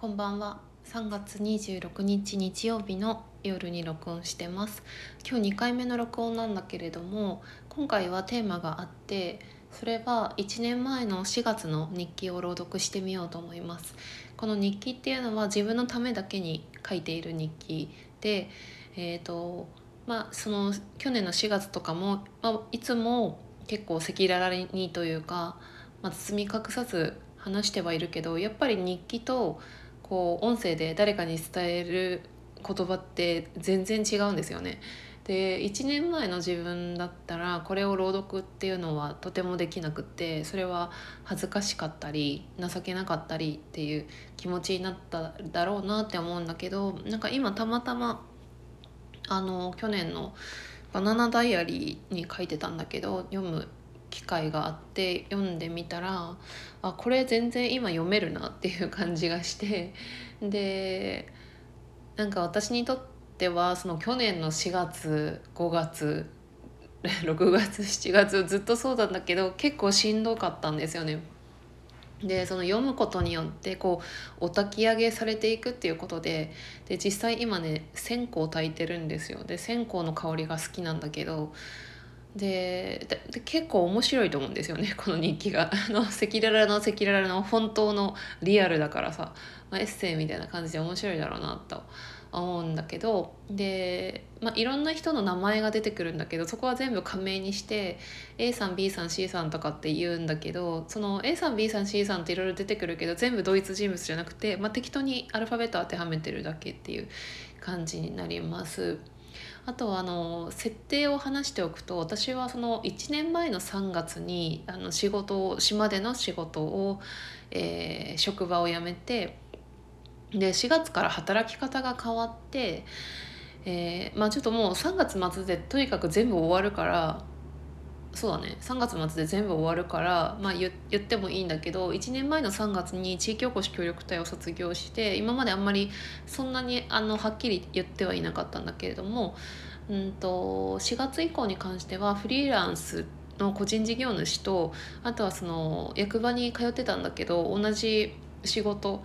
こんばんは。3月26日日曜日の夜に録音してます。今日2回目の録音なんだけれども今回はテーマがあってそれは1年前の4月の日記を朗読してみようと思います。この日記っていうのは自分のためだけに書いている日記でえっ、ー、とまあその去年の4月とかも、まあ、いつも結構赤裸々にというか、まあ、包み隠さず話してはいるけどやっぱり日記とこう音声で誰かに伝える言葉って全然違うんですよね。で1年前の自分だったらこれを朗読っていうのはとてもできなくってそれは恥ずかしかったり情けなかったりっていう気持ちになっただろうなって思うんだけどなんか今たまたまあの去年の「バナナダイアリー」に書いてたんだけど読む機会があって読んでみたらあこれ全然今読めるなっていう感じがしてでなんか私にとってはその去年の4月5月 6月7月ずっとそうなんだけど結構しんどかったんですよね。でその読むことによってこうお焚き上げされていくっていうことでで実際今ね線香を焚いてるんですよで線香の香りが好きなんだけどで結構面白いと思うんですよね この日記が。あの赤裸々の赤裸々の本当のリアルだからさ、まあ、エッセイみたいな感じで面白いだろうなと思うんだけどで、まあ、いろんな人の名前が出てくるんだけどそこは全部仮名にして A さん B さん C さんとかって言うんだけどその A さん B さん C さんっていろいろ出てくるけど全部同一人物じゃなくて、まあ、適当にアルファベット当てはめてるだけっていう感じになります。あとあの設定を話しておくと私はその1年前の3月にあの仕事を島での仕事を、えー、職場を辞めてで4月から働き方が変わって、えー、まあちょっともう3月末でとにかく全部終わるからそうだね。3月末で全部終わるから、まあ言、言ってもいいんだけど1年前の3月に地域おこし協力隊を卒業して今まであんまりそんなにあのはっきり言ってはいなかったんだけれども、うんと、4月以降に関してはフリーランスの個人事業主とあとはその役場に通ってたんだけど同じ仕事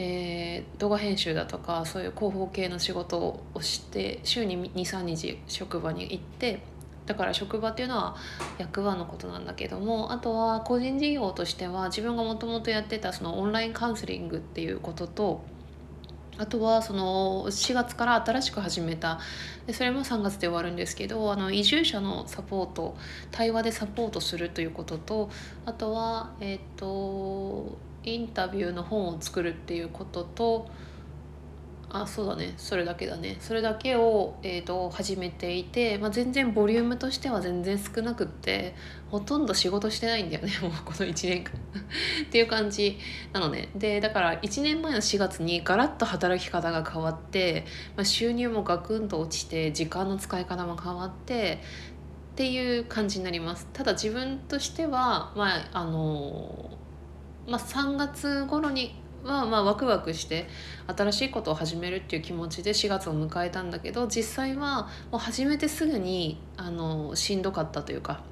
えー、動画編集だとかそういう広報系の仕事をして週に23日職場に行ってだから職場っていうのは役場のことなんだけどもあとは個人事業としては自分がもともとやってたそのオンラインカウンセリングっていうこととあとはその4月から新しく始めた。でそれも3月で終わるんですけどあの移住者のサポート対話でサポートするということとあとはえっ、ー、とインタビューの本を作るっていうこととあそうだね。それだけだね。それだけを、えーと、始めていて、まあ、全然ボリュームとしては全然少なくってほとんど仕事してないんだよね。もうこの1年間。っていう感じなのね。でだから1年前の4月にガラッと働き方が変わって、まあ、収入もガクンと落ちて時間の使い方も変わってっていう感じになります。ただ自分としてはまああのまあ、3月頃にはまあワクワクして新しいことを始めるっていう気持ちで4月を迎えたんだけど実際はもう始めてすぐにあのしんどかったというか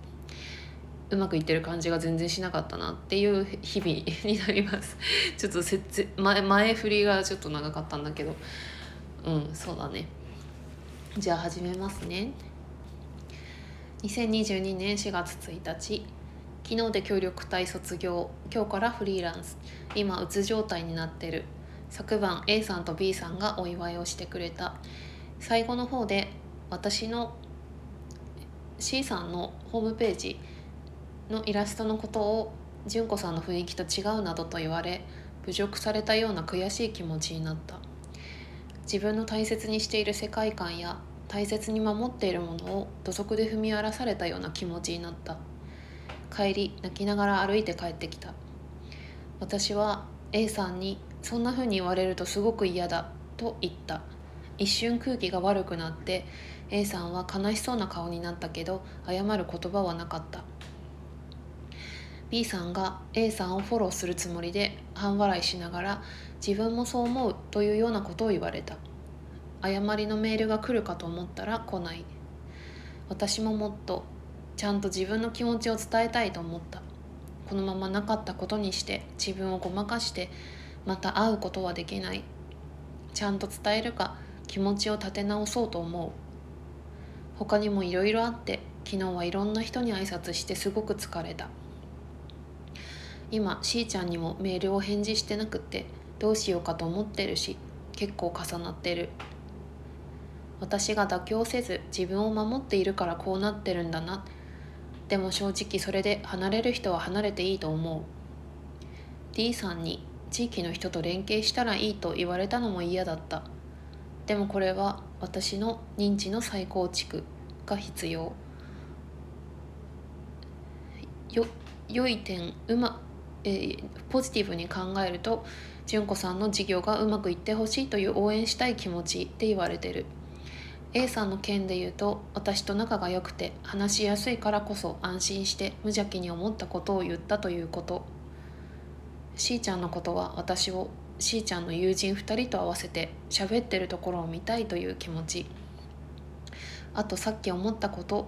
うまくいってる感じが全然しなかったなっていう日々になります。ちょっとせつ前前振りがちょっと長かったんだけど。うんそうだね。じゃあ始めますね。2022年4月1日。昨日で協力隊卒業今日からフリーランス。今うつ状態になってる。昨晩 A さんと B さんがお祝いをしてくれた。最後の方で私の C さんのホームページのイラストのことを純子さんの雰囲気と違うなどと言われ侮辱されたような悔しい気持ちになった。自分の大切にしている世界観や大切に守っているものを土足で踏み荒らされたような気持ちになった。帰り泣きながら歩いて帰ってきた。私は A さんに「そんな風に言われるとすごく嫌だ」と言った。一瞬空気が悪くなって A さんは悲しそうな顔になったけど謝る言葉はなかった。B さんが A さんをフォローするつもりで半笑いしながら自分もそう思うというようなことを言われた。謝りのメールが来るかと思ったら来ない。私ももっとちゃんと自分の気持ちを伝えたいと思った。このままなかったことにして自分をごまかしてまた会うことはできない。ちゃんと伝えるか気持ちを立て直そうと思う。他にもいろいろあって昨日はいろんな人に挨拶してすごく疲れた。今しーちゃんにもメールを返事してなくってどうしようかと思ってるし結構重なってる。私が妥協せず自分を守っているからこうなってるんだな。でも正直それで離れる人は離れていいと思う。D さんに地域の人と連携したらいいと言われたのも嫌だった。でもこれは私の認知の再構築が必要。よ良い点うま、えー、ポジティブに考えると純子さんの事業がうまくいってほしいという応援したい気持ちって言われてる。A さんの件で言うと私と仲が良くて話しやすいからこそ安心して無邪気に思ったことを言ったということ。しーちゃんのことは私をしーちゃんの友人2人と合わせて喋ってるところを見たいという気持ち。あとさっき思ったこと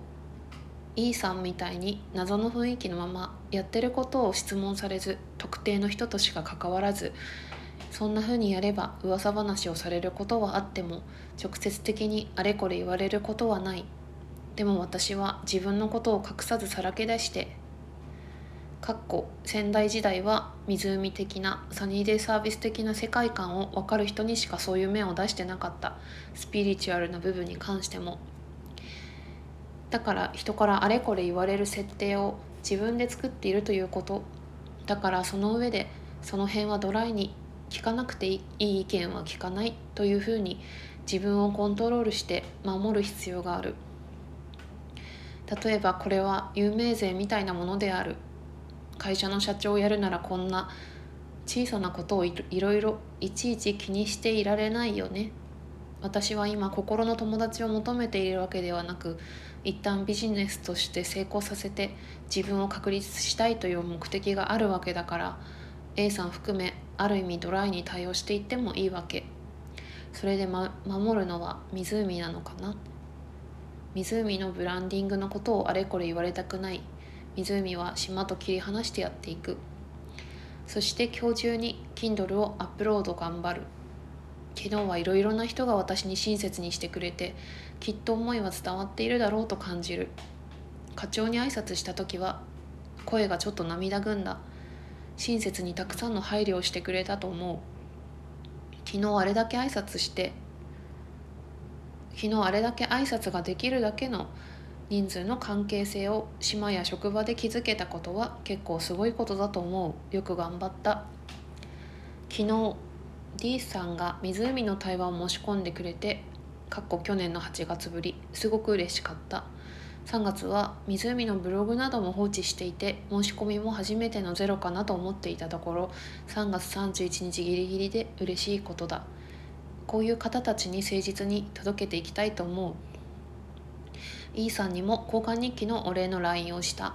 E さんみたいに謎の雰囲気のままやってることを質問されず特定の人としか関わらずそんな風にやれば噂話をされることはあっても直接的にあれこれ言われることはない。でも私は自分のことを隠さずさらけ出してかっこ仙台時代は湖的なサニーデイサービス的な世界観を分かる人にしかそういう面を出してなかった。スピリチュアルな部分に関しても。だから人からあれこれ言われる設定を自分で作っているということ。だからその上でその辺はドライに聞かなくていい意見は聞かないというふうに自分をコントロールして守る必要がある。例えばこれは有名税みたいなものである。会社の社長をやるならこんな小さなことをいろいろいちいち気にしていられないよね。私は今心の友達を求めているわけではなく一旦ビジネスとして成功させて自分を確立したいという目的があるわけだから A さん含めある意味ドライに対応していってもいいわけ。それで、ま、守るのは湖なのかな？湖のブランディングのことをあれこれ言われたくない。湖は島と切り離してやっていく。そして今日中に Kindle をアップロード頑張る。昨日はいろいろな人が私に親切にしてくれてきっと思いは伝わっているだろうと感じる。課長に挨拶した時は声がちょっと涙ぐんだ。親切にたくさんの配慮をしてくれたと思う。昨日あれだけ挨拶して昨日あれだけ挨拶ができるだけの人数の関係性を島や職場で築けたことは結構すごいことだと思う。よく頑張った。昨日 D さんが湖の対話を申し込んでくれてかっこ去年の8月ぶりすごく嬉しかった。3月は湖のブログなども放置していて申し込みも初めてのゼロかなと思っていたところ3月31日ギリギリで嬉しいことだ。こういう方たちに誠実に届けていきたいと思う。E さんにも交換日記のお礼の LINE をした。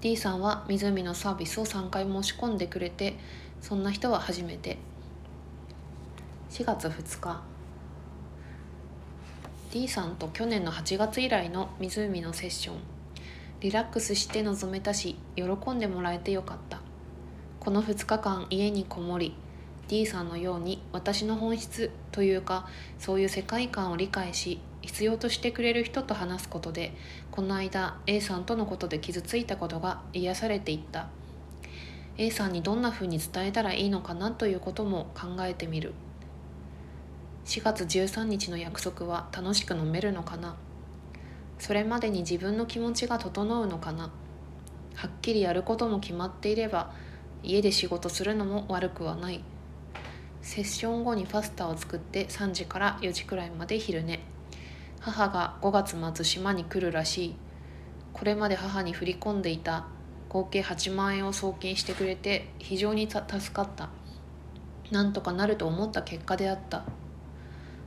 D さんは湖のサービスを3回申し込んでくれてそんな人は初めて。4月2日。D さんと去年の8月以来の湖のセッション。リラックスして臨めたし喜んでもらえてよかった。この2日間家にこもり D さんのように私の本質というかそういう世界観を理解し必要としてくれる人と話すことでこの間 A さんとのことで傷ついたことが癒されていった。A さんにどんな風に伝えたらいいのかなということも考えてみる。4月13日の約束は楽しく飲めるのかな？それまでに自分の気持ちが整うのかな？はっきりやることも決まっていれば家で仕事するのも悪くはない。セッション後にパスタを作って3時から4時くらいまで昼寝。母が5月末島に来るらしい。これまで母に振り込んでいた合計8万円を送金してくれて非常に助かった。なんとかなると思った結果であった。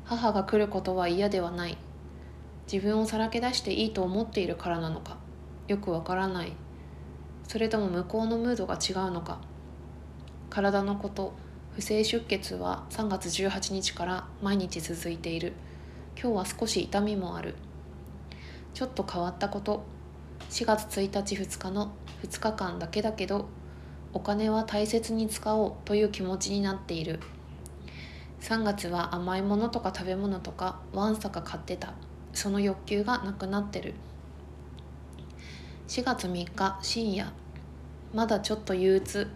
母が来ることは嫌ではない。自分をさらけ出していいと思っているからなのか。よくわからない。それとも向こうのムードが違うのか。体のこと。不正出血は3月18日から毎日続いている。今日は少し痛みもある。ちょっと変わったこと。4月1日2日の2日間だけだけどお金は大切に使おうという気持ちになっている。3月は甘いものとか食べ物とかわんさか買ってた。その欲求がなくなってる。4月3日深夜。まだちょっと憂鬱。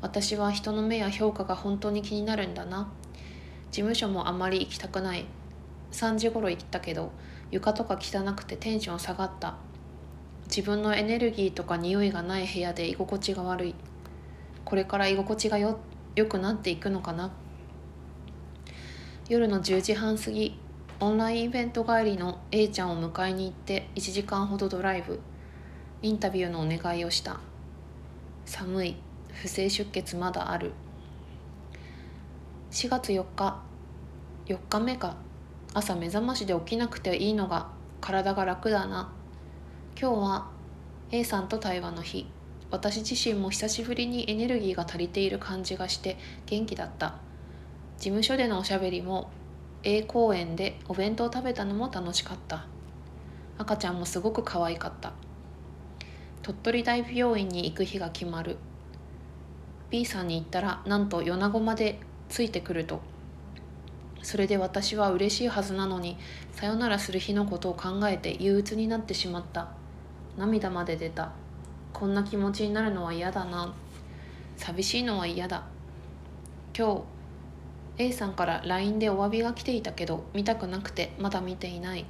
私は人の目や評価が本当に気になるんだな。事務所もあまり行きたくない。3時頃行ったけど床とか汚くてテンション下がった。自分のエネルギーとか匂いがない部屋で居心地が悪い。これから居心地がよ良くなっていくのかな。夜の10時半過ぎオンラインイベント帰りの A ちゃんを迎えに行って1時間ほどドライブ。インタビューのお願いをした。寒い。不正出血まだある。4月4日4日目か。朝目覚ましで起きなくていいのが体が楽だな。今日は A さんと対話の日。私自身も久しぶりにエネルギーが足りている感じがして元気だった。事務所でのおしゃべりも A 公園でお弁当食べたのも楽しかった。赤ちゃんもすごく可愛かった。鳥取大病院に行く日が決まる。B さんに行ったらなんと米子までついてくると。それで私は嬉しいはずなのにさよならする日のことを考えて憂鬱になってしまった。涙まで出た。こんな気持ちになるのは嫌だな。寂しいのは嫌だ。今日 A さんから LINE でお詫びが来ていたけど見たくなくてまだ見ていない。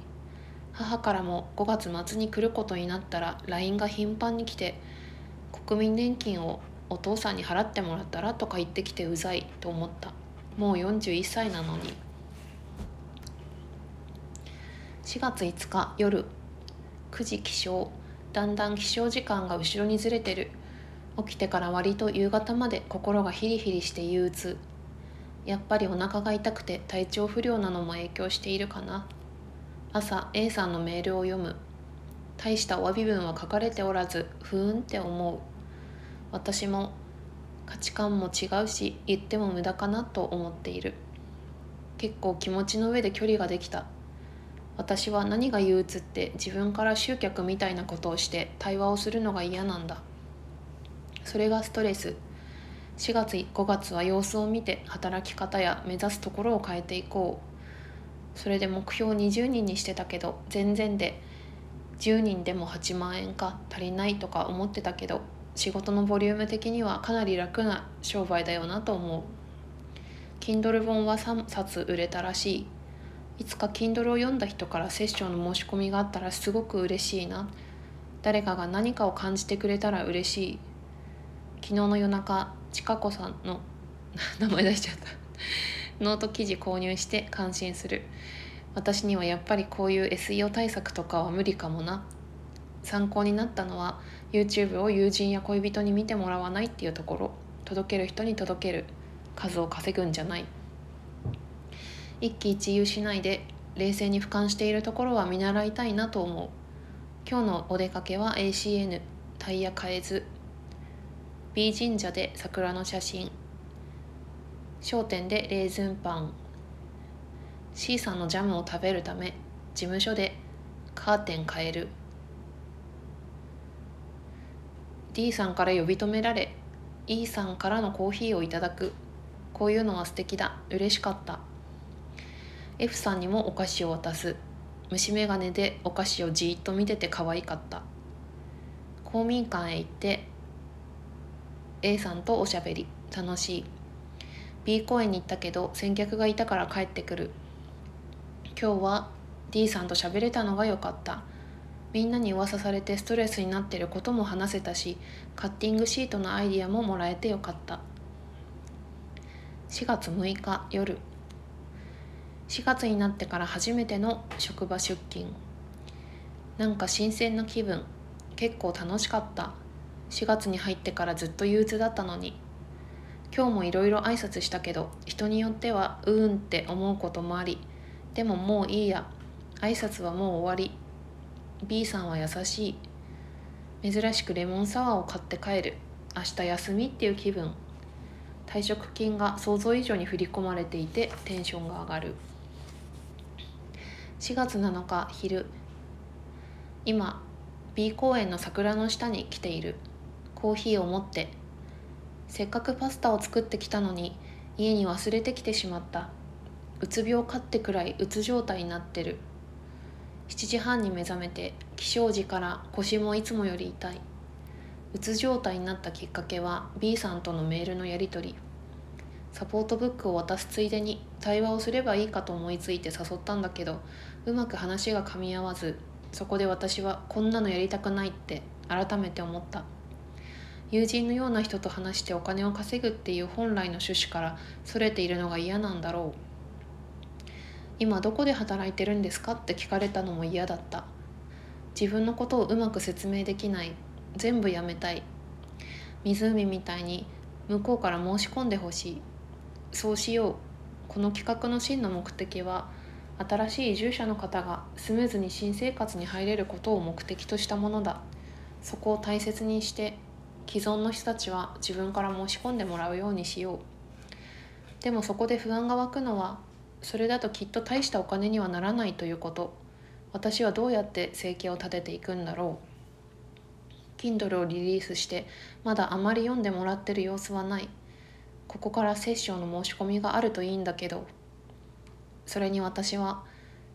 母からも5月末に来ることになったら LINE が頻繁に来て国民年金をお父さんに払ってもらったら？とか言ってきてうざいと思った。もう41歳なのに。4月5日夜9時起床。だんだん起床時間が後ろにずれてる。起きてから割と夕方まで心がヒリヒリして憂鬱。やっぱりお腹が痛くて体調不良なのも影響しているかな。朝 A さんのメールを読む。大したお詫び文は書かれておらずふーんって思う。私も価値観も違うし言っても無駄かなと思っている。結構気持ちの上で距離ができた。私は何が憂鬱って自分から集客みたいなことをして対話をするのが嫌なんだ。それがストレス。4月5月は様子を見て働き方や目指すところを変えていこう。それで目標20人にしてたけど全然で10人でも8万円か足りないとか思ってたけど仕事のボリューム的にはかなり楽な商売だよなと思う。Kindle 本は3冊売れたらしい。いつか Kindle を読んだ人からセッションの申し込みがあったらすごく嬉しいな。誰かが何かを感じてくれたら嬉しい。昨日の夜中ちかこさんの 名前出しちゃった。ノート記事購入して感心する。私にはやっぱりこういう SEO 対策とかは無理かもな。参考になったのは YouTube を友人や恋人に見てもらわないっていうところ。届ける人に届ける。数を稼ぐんじゃない。一喜一憂しないで冷静に俯瞰しているところは見習いたいなと思う。今日のお出かけは ACN タイヤ変えず。B 神社で桜の写真。商店でレーズンパン。C さんのジャムを食べるため事務所でカーテン変える。D さんから呼び止められ E さんからのコーヒーをいただく。こういうのは素敵だ。嬉しかった。F さんにもお菓子を渡す。虫眼鏡でお菓子をじーっと見てて可愛かった。公民館へ行って A さんとおしゃべり。楽しい。B 公園に行ったけど先客がいたから帰ってくる。今日は D さんと喋れたのが良かった。みんなに噂されてストレスになってることも話せたしカッティングシートのアイディアももらえてよかった。4月6日夜。4月になってから初めての職場出勤。なんか新鮮な気分。結構楽しかった。4月に入ってからずっと憂鬱だったのに。今日もいろいろ挨拶したけど人によってはうーんって思うこともありでももういいや。挨拶はもう終わり。B さんは優しい。珍しくレモンサワーを買って帰る。明日休みっていう気分。退職金が想像以上に振り込まれていてテンションが上がる。4月7日昼。今 B 公園の桜の下に来ている。コーヒーを持ってせっかくパスタを作ってきたのに家に忘れてきてしまった。うつ病かってくらいうつ状態になってる。7時半に目覚めて起床時から腰もいつもより痛い。うつ状態になったきっかけは B さんとのメールのやり取り。サポートブックを渡すついでに対話をすればいいかと思いついて誘ったんだけどうまく話が噛み合わずそこで私はこんなのやりたくないって改めて思った。友人のような人と話してお金を稼ぐっていう本来の趣旨からそれているのが嫌なんだろう。今どこで働いてるんですかって聞かれたのも嫌だった。自分のことをうまく説明できない。全部やめたい。湖みたいに向こうから申し込んでほしい。そうしよう。この企画の真の目的は新しい移住者の方がスムーズに新生活に入れることを目的としたものだ。そこを大切にして既存の人たちは自分から申し込んでもらうようにしよう。でもそこで不安が湧くのはそれだときっと大したお金にはならないということ。私はどうやって生計を立てていくんだろう。Kindle をリリースしてまだあまり読んでもらってる様子はない。ここからセッションの申し込みがあるといいんだけど。それに私は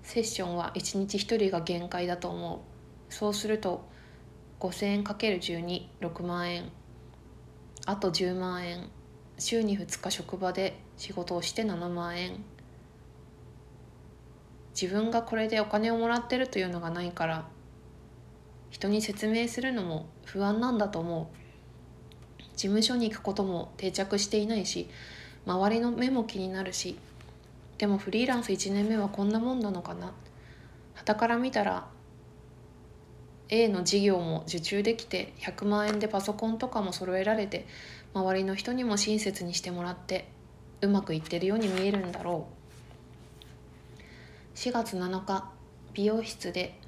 セッションは1日1人が限界だと思う。そうすると5000円 ×126 万円。あと10万円。週に2日職場で仕事をして7万円。自分がこれでお金をもらってるというのがないから人に説明するのも不安なんだと思う。事務所に行くことも定着していないし周りの目も気になるし。でもフリーランス1年目はこんなもんなのかな。傍から見たら A の事業も受注できて100万円でパソコンとかも揃えられて周りの人にも親切にしてもらってうまくいってるように見えるんだろう。4月7日美容室で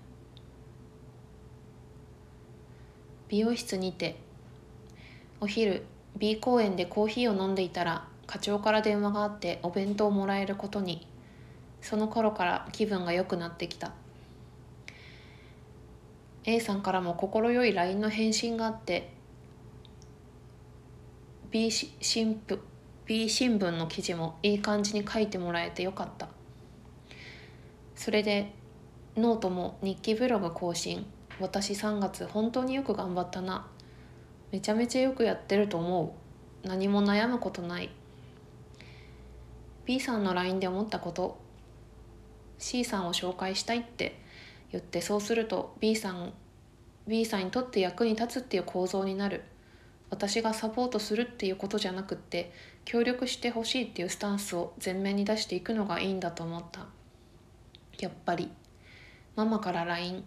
美容室にてお昼 B 公園でコーヒーを飲んでいたら課長から電話があってお弁当をもらえることに。その頃から気分が良くなってきた。A さんからも快い LINE の返信があって B 新 B 新聞の記事もいい感じに書いてもらえてよかった。それでノートも日記ブログ更新私3月本当によく頑張ったな。めちゃめちゃよくやってると思う。何も悩むことない。B さんの LINE で思ったこと C さんを紹介したいって。言ってそうすると B さん B さんにとって役に立つっていう構造になる。私がサポートするっていうことじゃなくって協力してほしいっていうスタンスを前面に出していくのがいいんだと思った。やっぱり。ママから LINE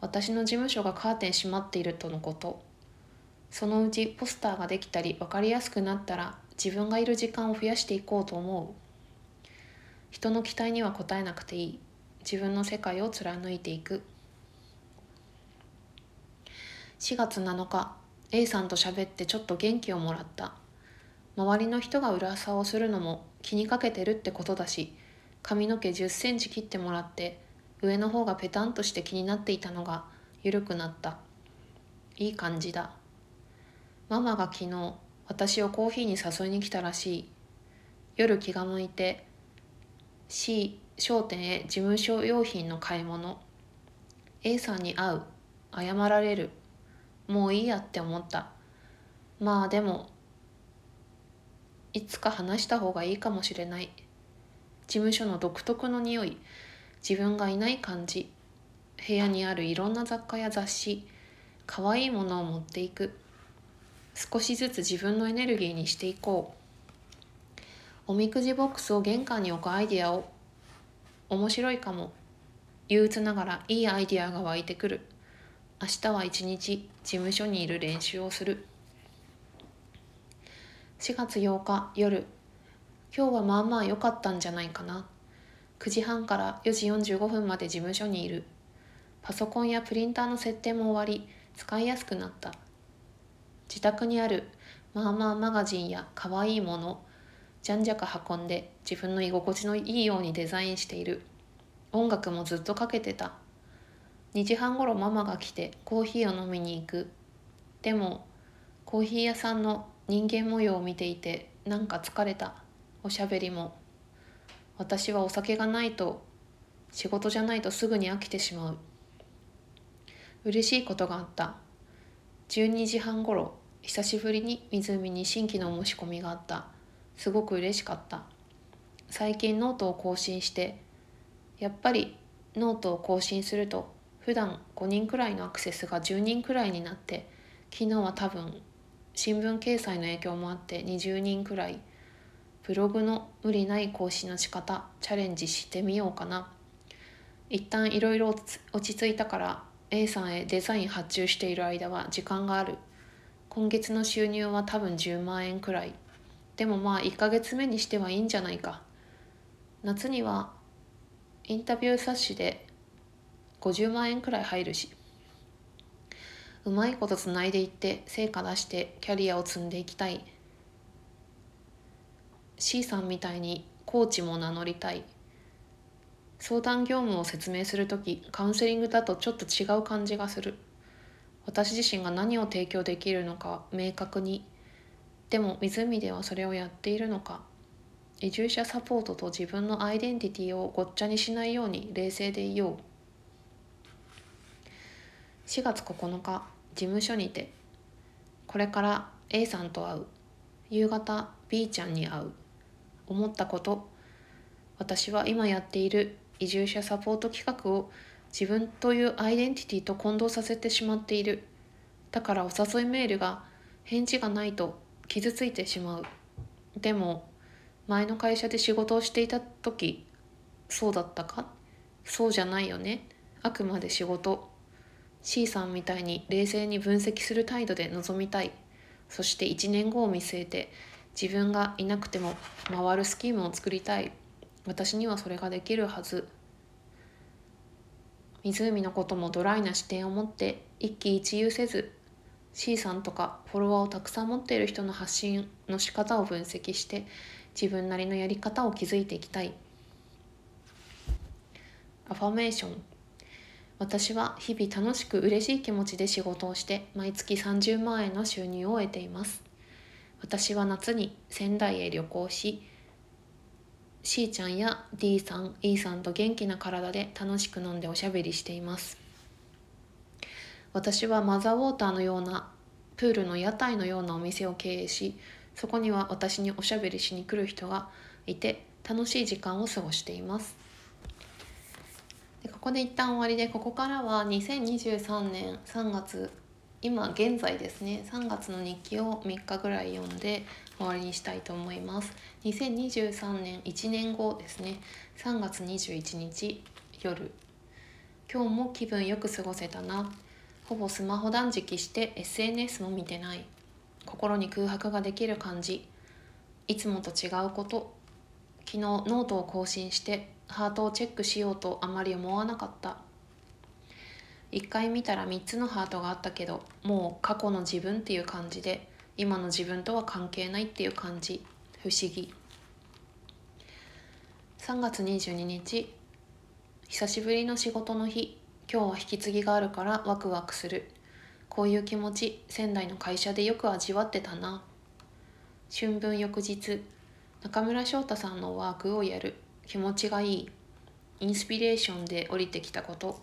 私の事務所がカーテン閉まっているとのこと。そのうちポスターができたり分かりやすくなったら自分がいる時間を増やしていこうと思う。人の期待には応えなくていい。自分の世界を貫いていく。4月7日 A さんと喋ってちょっと元気をもらった。周りの人が噂をするのも気にかけてるってことだし髪の毛1 0センチ切ってもらって上の方がペタンとして気になっていたのが緩くなった。いい感じだ。ママが昨日私をコーヒーに誘いに来たらしい。夜気が向いて C 商店へ事務所用品の買い物。A さんに会う。謝られる。もういいやって思った。まあでもいつか話した方がいいかもしれない。事務所の独特の匂い。自分がいない感じ。部屋にあるいろんな雑貨や雑誌。可愛いものを持っていく。少しずつ自分のエネルギーにしていこう。おみくじボックスを玄関に置くアイデアを。面白いかも。憂鬱ながらいいアイディアが湧いてくる。明日は一日事務所にいる練習をする。4月8日夜。今日はまあまあ良かったんじゃないかな。9時半から4時45分まで事務所にいる。パソコンやプリンターの設定も終わり使いやすくなった。自宅にあるまあまあマガジンや可愛いものじゃんじゃか運んで自分の居心地のいいようにデザインしている。音楽もずっとかけてた。2時半ごろママが来てコーヒーを飲みに行く。でもコーヒー屋さんの人間模様を見ていてなんか疲れた。おしゃべりも。私はお酒がないと仕事じゃないとすぐに飽きてしまう。嬉しいことがあった。12時半ごろ久しぶりに湖に新規の申し込みがあった。すごく嬉しかった。最近ノートを更新してやっぱりノートを更新すると普段5人くらいのアクセスが10人くらいになって昨日は多分新聞掲載の影響もあって20人くらいブログの無理ない更新の仕方チャレンジしてみようかな。一旦いろいろ落ち着いたから A さんへデザイン発注している間は時間がある。今月の収入は多分10万円くらい。でもまあ1ヶ月目にしてはいいんじゃないか。夏にはインタビュー冊子で50万円くらい入るし。うまいことつないでいって成果出してキャリアを積んでいきたい。C さんみたいにコーチも名乗りたい。相談業務を説明する時カウンセリングだとちょっと違う感じがする。私自身が何を提供できるのか明確にでも湖ではそれをやっているのか。移住者サポートと自分のアイデンティティをごっちゃにしないように冷静でいよう。4月9日事務所にて。これから A さんと会う。夕方 B ちゃんに会う。思ったこと。私は今やっている移住者サポート企画を自分というアイデンティティと混同させてしまっている。だからお誘いメールが返事がないと傷ついてしまう。でも前の会社で仕事をしていた時そうだったか？そうじゃないよね？あくまで仕事。C さんみたいに冷静に分析する態度で臨みたい。そして1年後を見据えて自分がいなくても回るスキームを作りたい。私にはそれができるはず。湖のこともドライな視点を持って一喜一憂せず C さんとかフォロワーをたくさん持っている人の発信の仕方を分析して自分なりのやり方を築いていきたい。アファメーション私は日々楽しく嬉しい気持ちで仕事をして毎月30万円の収入を得ています。私は夏に仙台へ旅行し C ちゃんや D さん E さんと元気な体で楽しく飲んでおしゃべりしています。私はマザーウォーターのようなプールの屋台のようなお店を経営しそこには私におしゃべりしに来る人がいて楽しい時間を過ごしています。でここで一旦終わりでここからは2023年3月今現在ですね3月の日記を3日ぐらい読んで終わりにしたいと思います。2023年1年後ですね3月21日夜。今日も気分よく過ごせたな。ほぼスマホ断食して SNS も見てない。心に空白ができる感じ。いつもと違うこと。昨日ノートを更新してハートをチェックしようとあまり思わなかった。1回見たら3つのハートがあったけどもう過去の自分っていう感じで今の自分とは関係ないっていう感じ。不思議。3月22日久しぶりの仕事の日。今日は引き継ぎがあるからワクワクする。こういう気持ち仙台の会社でよく味わってたな。春分翌日中村翔太さんのワークをやる。気持ちがいい。インスピレーションで降りてきたこと。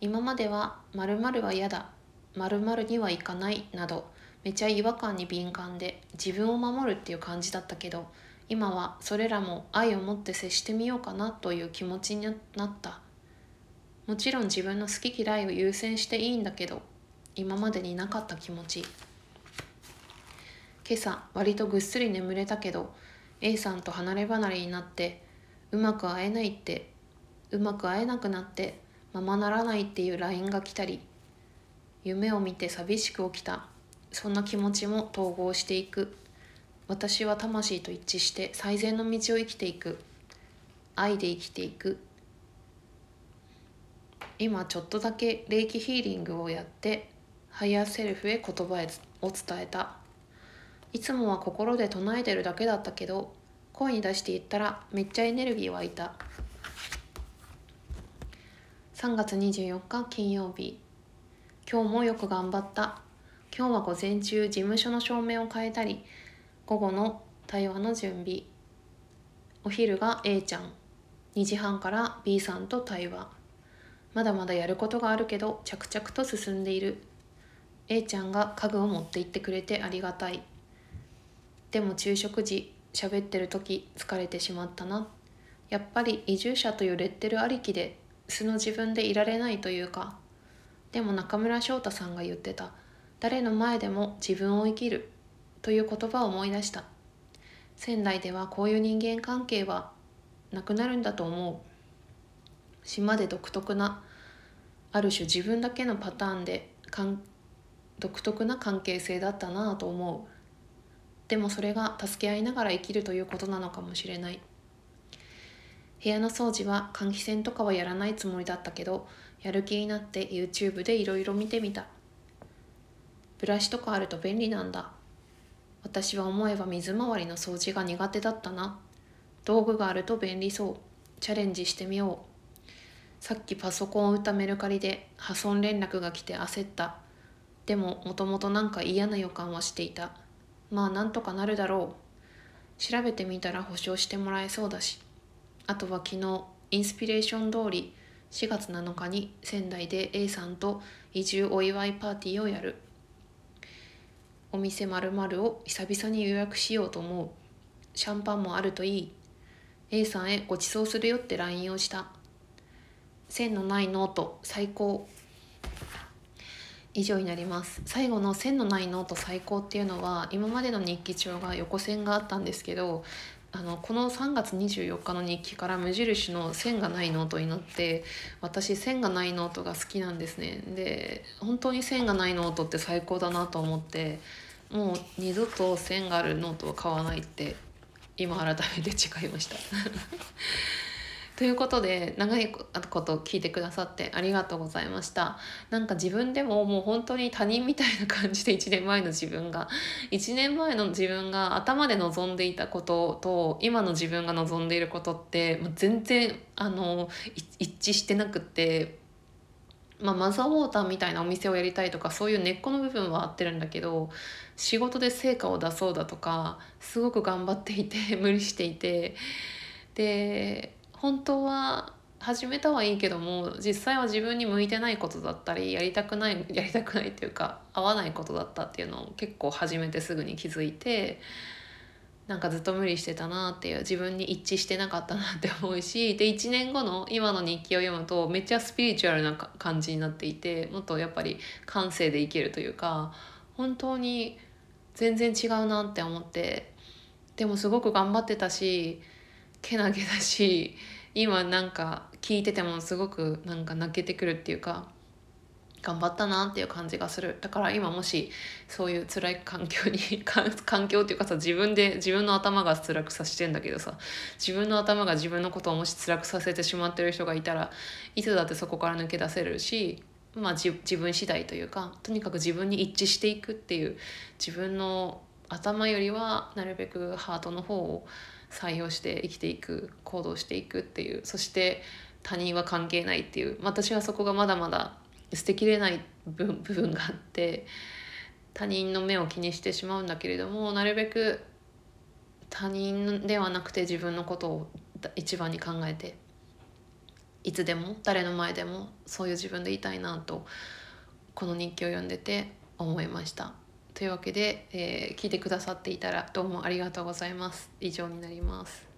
今までは〇〇は嫌だ。〇〇にはいかない。などめちゃ違和感に敏感で自分を守るっていう感じだったけど今はそれらも愛を持って接してみようかなという気持ちになった。もちろん自分の好き嫌いを優先していいんだけど今までになかった気持ち。今朝割とぐっすり眠れたけど A さんと離れ離れになってうまく会えないってうまく会えなくなってままならないっていう LINE が来たり夢を見て寂しく起きた。そんな気持ちも統合していく。私は魂と一致して最善の道を生きていく。愛で生きていく。今ちょっとだけ霊気ヒーリングをやってハイヤーセルフへ言葉を伝えた。いつもは心で唱えてるだけだったけど声に出して言ったらめっちゃエネルギー湧いた。3月24日金曜日今日もよく頑張った。今日は午前中事務所の照明を変えたり午後の対話の準備。お昼が A ちゃん。2時半から B さんと対話。まだまだやることがあるけど着々と進んでいる。A ちゃんが家具を持って行ってくれてありがたい。でも昼食時喋ってる時疲れてしまったな。やっぱり移住者というレッテルありきで素の自分でいられないというか。でも中村翔太さんが言ってた。誰の前でも自分を生きる。という言葉を思い出した。仙台ではこういう人間関係はなくなるんだと思う。島で独特なある種自分だけのパターンで独特な関係性だったなぁと思う。でもそれが助け合いながら生きるということなのかもしれない。部屋の掃除は換気扇とかはやらないつもりだったけどやる気になって YouTube でいろいろ見てみた。ブラシとかあると便利なんだ。私は思えば水回りの掃除が苦手だったな。道具があると便利そう。チャレンジしてみよう。さっきパソコンを売ったメルカリで破損連絡が来て焦った。でももともとなんか嫌な予感はしていた。まあなんとかなるだろう。調べてみたら保証してもらえそうだし。あとは昨日インスピレーション通り4月7日に仙台で A さんと移住お祝いパーティーをやる。お店まるを久々に予約しようと思う。シャンパンもあるといい。A さんへご馳走するよって LINE をした。線のないノート最高。以上になります。最後の線のないノート最高っていうのは今までの日記帳が横線があったんですけどあのこの3月24日の日記から無印の線がないノートになって私線がないノートが好きなんですね。で本当に線がないノートって最高だなと思ってもう二度と線があるノートを買わないって今改めて誓いました。ということで長いこと聞いてくださってありがとうございました。なんか自分でももう本当に他人みたいな感じで1年前の自分が1年前の自分が頭で望んでいたことと今の自分が望んでいることって全然あの一致してなくってまあ、マザーウォーターみたいなお店をやりたいとかそういう根っこの部分は合ってるんだけど仕事で成果を出そうだとかすごく頑張っていて無理していてで本当は始めたはいいけども実際は自分に向いてないことだったりやりたくない やりたくないっていうか合わないことだったっていうのを結構始めてすぐに気づいてなんかずっと無理してたなっていう自分に一致してなかったなって思うし で1年後の今の日記を読むとめっちゃスピリチュアルな感じになっていてもっとやっぱり感性で生きるというか本当に全然違うなって思ってでもすごく頑張ってたしけなげだし 今なんか聞いててもすごくなんか泣けてくるっていうか頑張ったなっていう感じがする。だから今もしそういう辛い環境に 環境っていうかさ自分で自分の頭が辛くさせてんだけどさ自分の頭が自分のことをもし辛くさせてしまってる人がいたらいつだってそこから抜け出せるしまあ自分次第というかとにかく自分に一致していくっていう自分の頭よりはなるべくハートの方を採用して生きていく行動していくっていうそして他人は関係ないっていう私はそこがまだまだ捨てきれない部分 があって他人の目を気にしてしまうんだけれどもなるべく他人ではなくて自分のことを一番に考えていつでも誰の前でもそういう自分でいたいなとこの日記を読んでて思いました。というわけで、えー、聞いてくださっていたらどうもありがとうございます。以上になります。